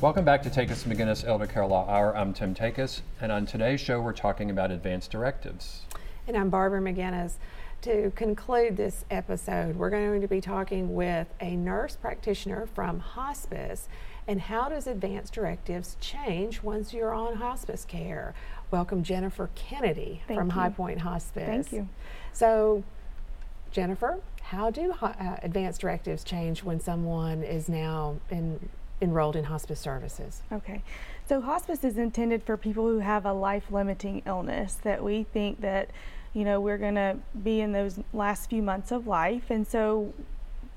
Welcome back to Takis McGinnis Elder Care Law Hour. I'm Tim Takis, and on today's show, we're talking about advanced directives. And I'm Barbara McGinnis. To conclude this episode, we're going to be talking with a nurse practitioner from hospice and how does advanced directives change once you're on hospice care. Welcome, Jennifer Kennedy Thank from you. High Point Hospice. Thank you. So, Jennifer, how do ho- uh, advanced directives change when someone is now in, enrolled in hospice services? Okay. So hospice is intended for people who have a life-limiting illness that we think that, you know, we're going to be in those last few months of life. And so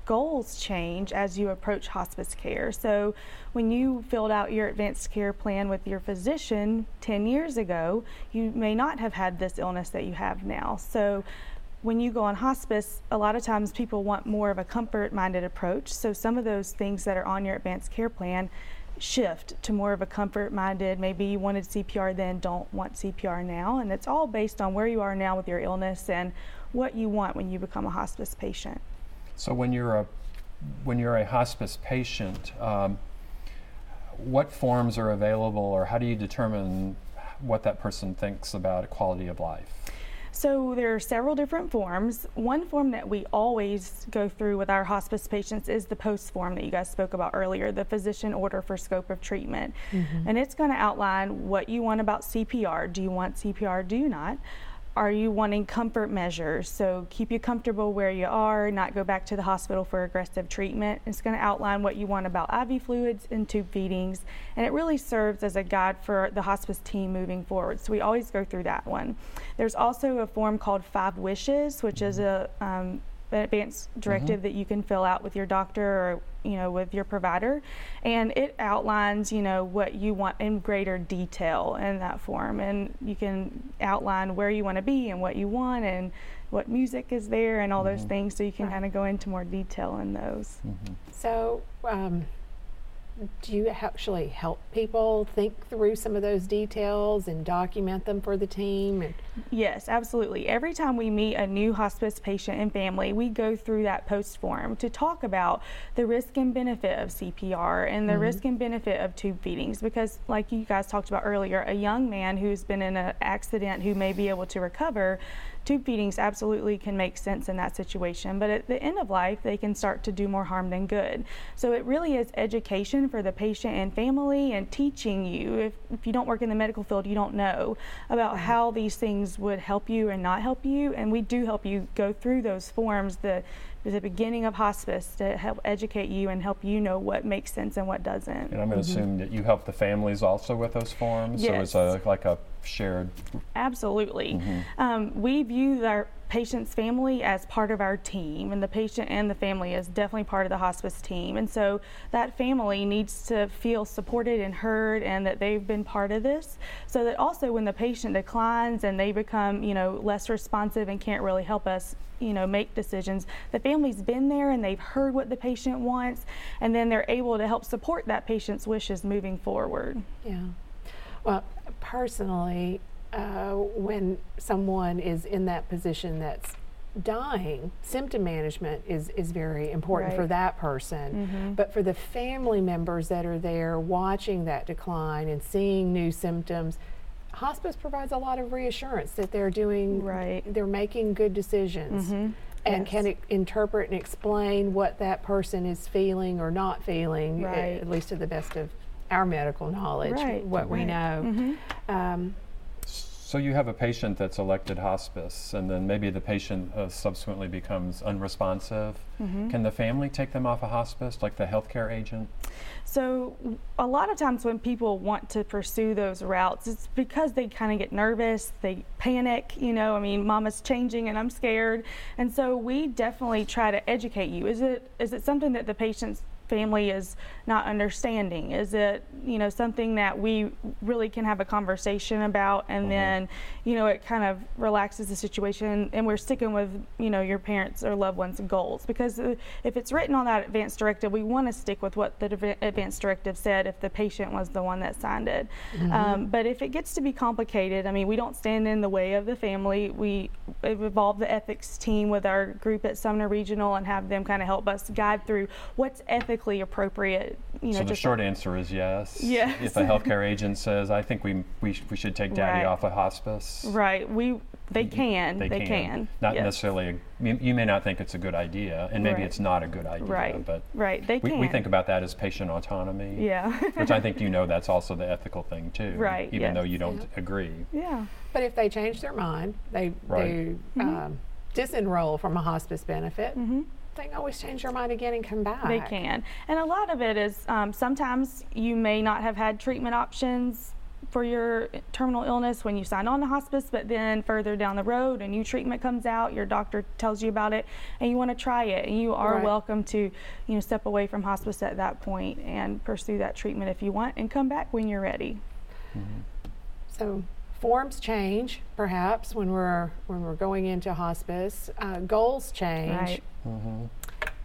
goals change as you approach hospice care. So when you filled out your advanced care plan with your physician 10 years ago, you may not have had this illness that you have now. So when you go on hospice, a lot of times people want more of a comfort minded approach. So some of those things that are on your advanced care plan shift to more of a comfort minded. Maybe you wanted CPR then, don't want CPR now. And it's all based on where you are now with your illness and what you want when you become a hospice patient. So when you're a when you're a hospice patient, um, what forms are available, or how do you determine what that person thinks about quality of life? So there are several different forms. One form that we always go through with our hospice patients is the post form that you guys spoke about earlier, the physician order for scope of treatment. Mm-hmm. And it's going to outline what you want about CPR. Do you want CPR? Do you not? Are you wanting comfort measures? So keep you comfortable where you are, not go back to the hospital for aggressive treatment. It's going to outline what you want about IV fluids and tube feedings, and it really serves as a guide for the hospice team moving forward. So we always go through that one. There's also a form called Five Wishes, which is a um, an advanced directive mm-hmm. that you can fill out with your doctor or you know with your provider. And it outlines you know what you want in greater detail in that form. And you can outline where you want to be and what you want and what music is there and all those mm-hmm. things. So you can Right. kind of go into more detail in those. Mm-hmm. So, um, do you actually help people think through some of those details and document them for the team? And Yes, absolutely. Every time we meet a new hospice patient and family, we go through that post form to talk about the risk and benefit of CPR and the mm-hmm. risk and benefit of tube feedings. Because, like you guys talked about earlier, a young man who's been in an accident who may be able to recover, tube feedings absolutely can make sense in that situation. But at the end of life, they can start to do more harm than good. So it really is education for the patient and family and teaching you. If, if you don't work in the medical field, you don't know about mm-hmm. how these things would help you and not help you. And we do help you go through those forms, the, the beginning of hospice, to help educate you and help you know what makes sense and what doesn't. And I'm going to assume that you help the families also with those forms. So it's a, like a shared. Absolutely. Um, we view our patient's family as part of our team, and the patient and the family is definitely part of the hospice team. And so that family needs to feel supported and heard, and that they've been part of this, so that also when the patient declines and they become, you know, less responsive and can't really help us, you know, make decisions, the family's been there and they've heard what the patient wants, and then they're able to help support that patient's wishes moving forward. yeah, well, personally, uh, when someone is in that position that's dying, symptom management is, is very important for that person. But for the family members that are there watching that decline and seeing new symptoms, hospice provides a lot of reassurance that they're doing, Right. they're making good decisions. And Yes. can it interpret and explain what that person is feeling or not feeling, Right. at least to the best of our medical knowledge, Right, what we right. know. Um, So you have a patient that's elected hospice, and then maybe the patient uh, subsequently becomes unresponsive. Can the family take them off of hospice, like the healthcare agent? So, a lot of times when people want to pursue those routes, it's because they kind of get nervous, they panic, you know, I mean, mama's changing and I'm scared. And so we definitely try to educate you. Is it is it something that the patient's family is not understanding? Is it, you know, something that we really can have a conversation about and then, you know, it kind of relaxes the situation and we're sticking with, you know, your parents or loved ones' goals because uh, if it's written on that advance directive, we want to stick with what the advance directive said if the patient was the one that signed it. Um, but if it gets to be complicated, I mean, we don't stand in the way of the family. We involve the ethics team with our group at Sumner Regional and have them kind of help us guide through what's ethically medically appropriate. You know, So the just short answer is yes. Yes. If a healthcare agent says, I think we, we, sh- we should take daddy Right. off of hospice. right. We they can They, can. Not yes. necessarily, a, you, you may not think it's a good idea, and maybe Right. it's not a good idea, Right. but Right. They we, can. we think about that as patient autonomy. Yeah. which I think you know that's also the ethical thing too. Right, Even though you don't Yeah. agree. yeah. But if they change their mind, they, Right. they um, disenroll from a hospice benefit, hmm they can always change their mind again and come back. They can. And a lot of it is um, sometimes you may not have had treatment options for your terminal illness when you sign on to hospice, but then further down the road, a new treatment comes out, your doctor tells you about it, and you want to try it. And you are Right. welcome to, you know, step away from hospice at that point and pursue that treatment if you want and come back when you're ready. So forms change, perhaps when we're when we're going into hospice. Uh, goals change. Right. hmm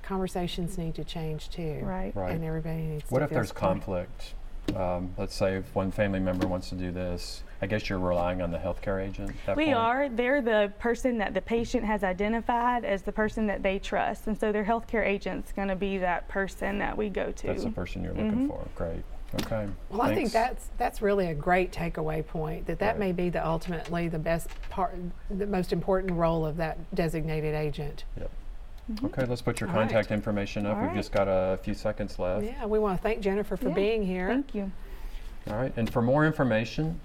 Conversations need to change too. Right. Right. And everybody needs What to if there's conflict? Um, let's say if one family member wants to do this, I guess you're relying on the healthcare agent. At that We point? are. They're the person that the patient has identified as the person that they trust. And so their healthcare agent's going to be that person that we go to. That's the person you're looking Mhm. for. Great. Okay. Well, I think that's that's really a great takeaway point. That that Right. may be the ultimately the best part, the most important role of that designated agent. Yep. Mm-hmm. Okay, let's put your All right. contact information up. All We've right. just got a few seconds left. Yeah, we want to thank Jennifer for Yeah, being here. Thank you. All right, and for more information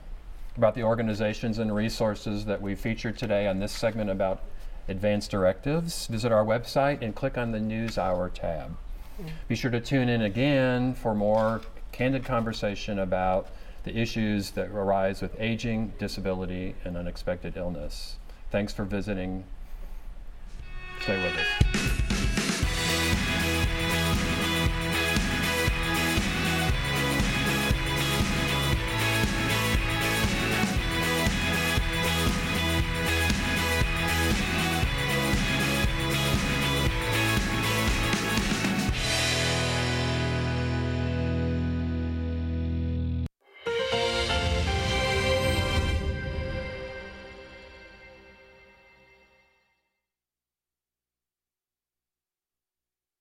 about the organizations and resources that we featured today on this segment about advanced directives, visit our website and click on the News Hour tab. Be sure to tune in again for more candid conversation about the issues that arise with aging, disability, and unexpected illness. Thanks for visiting. Stay with us.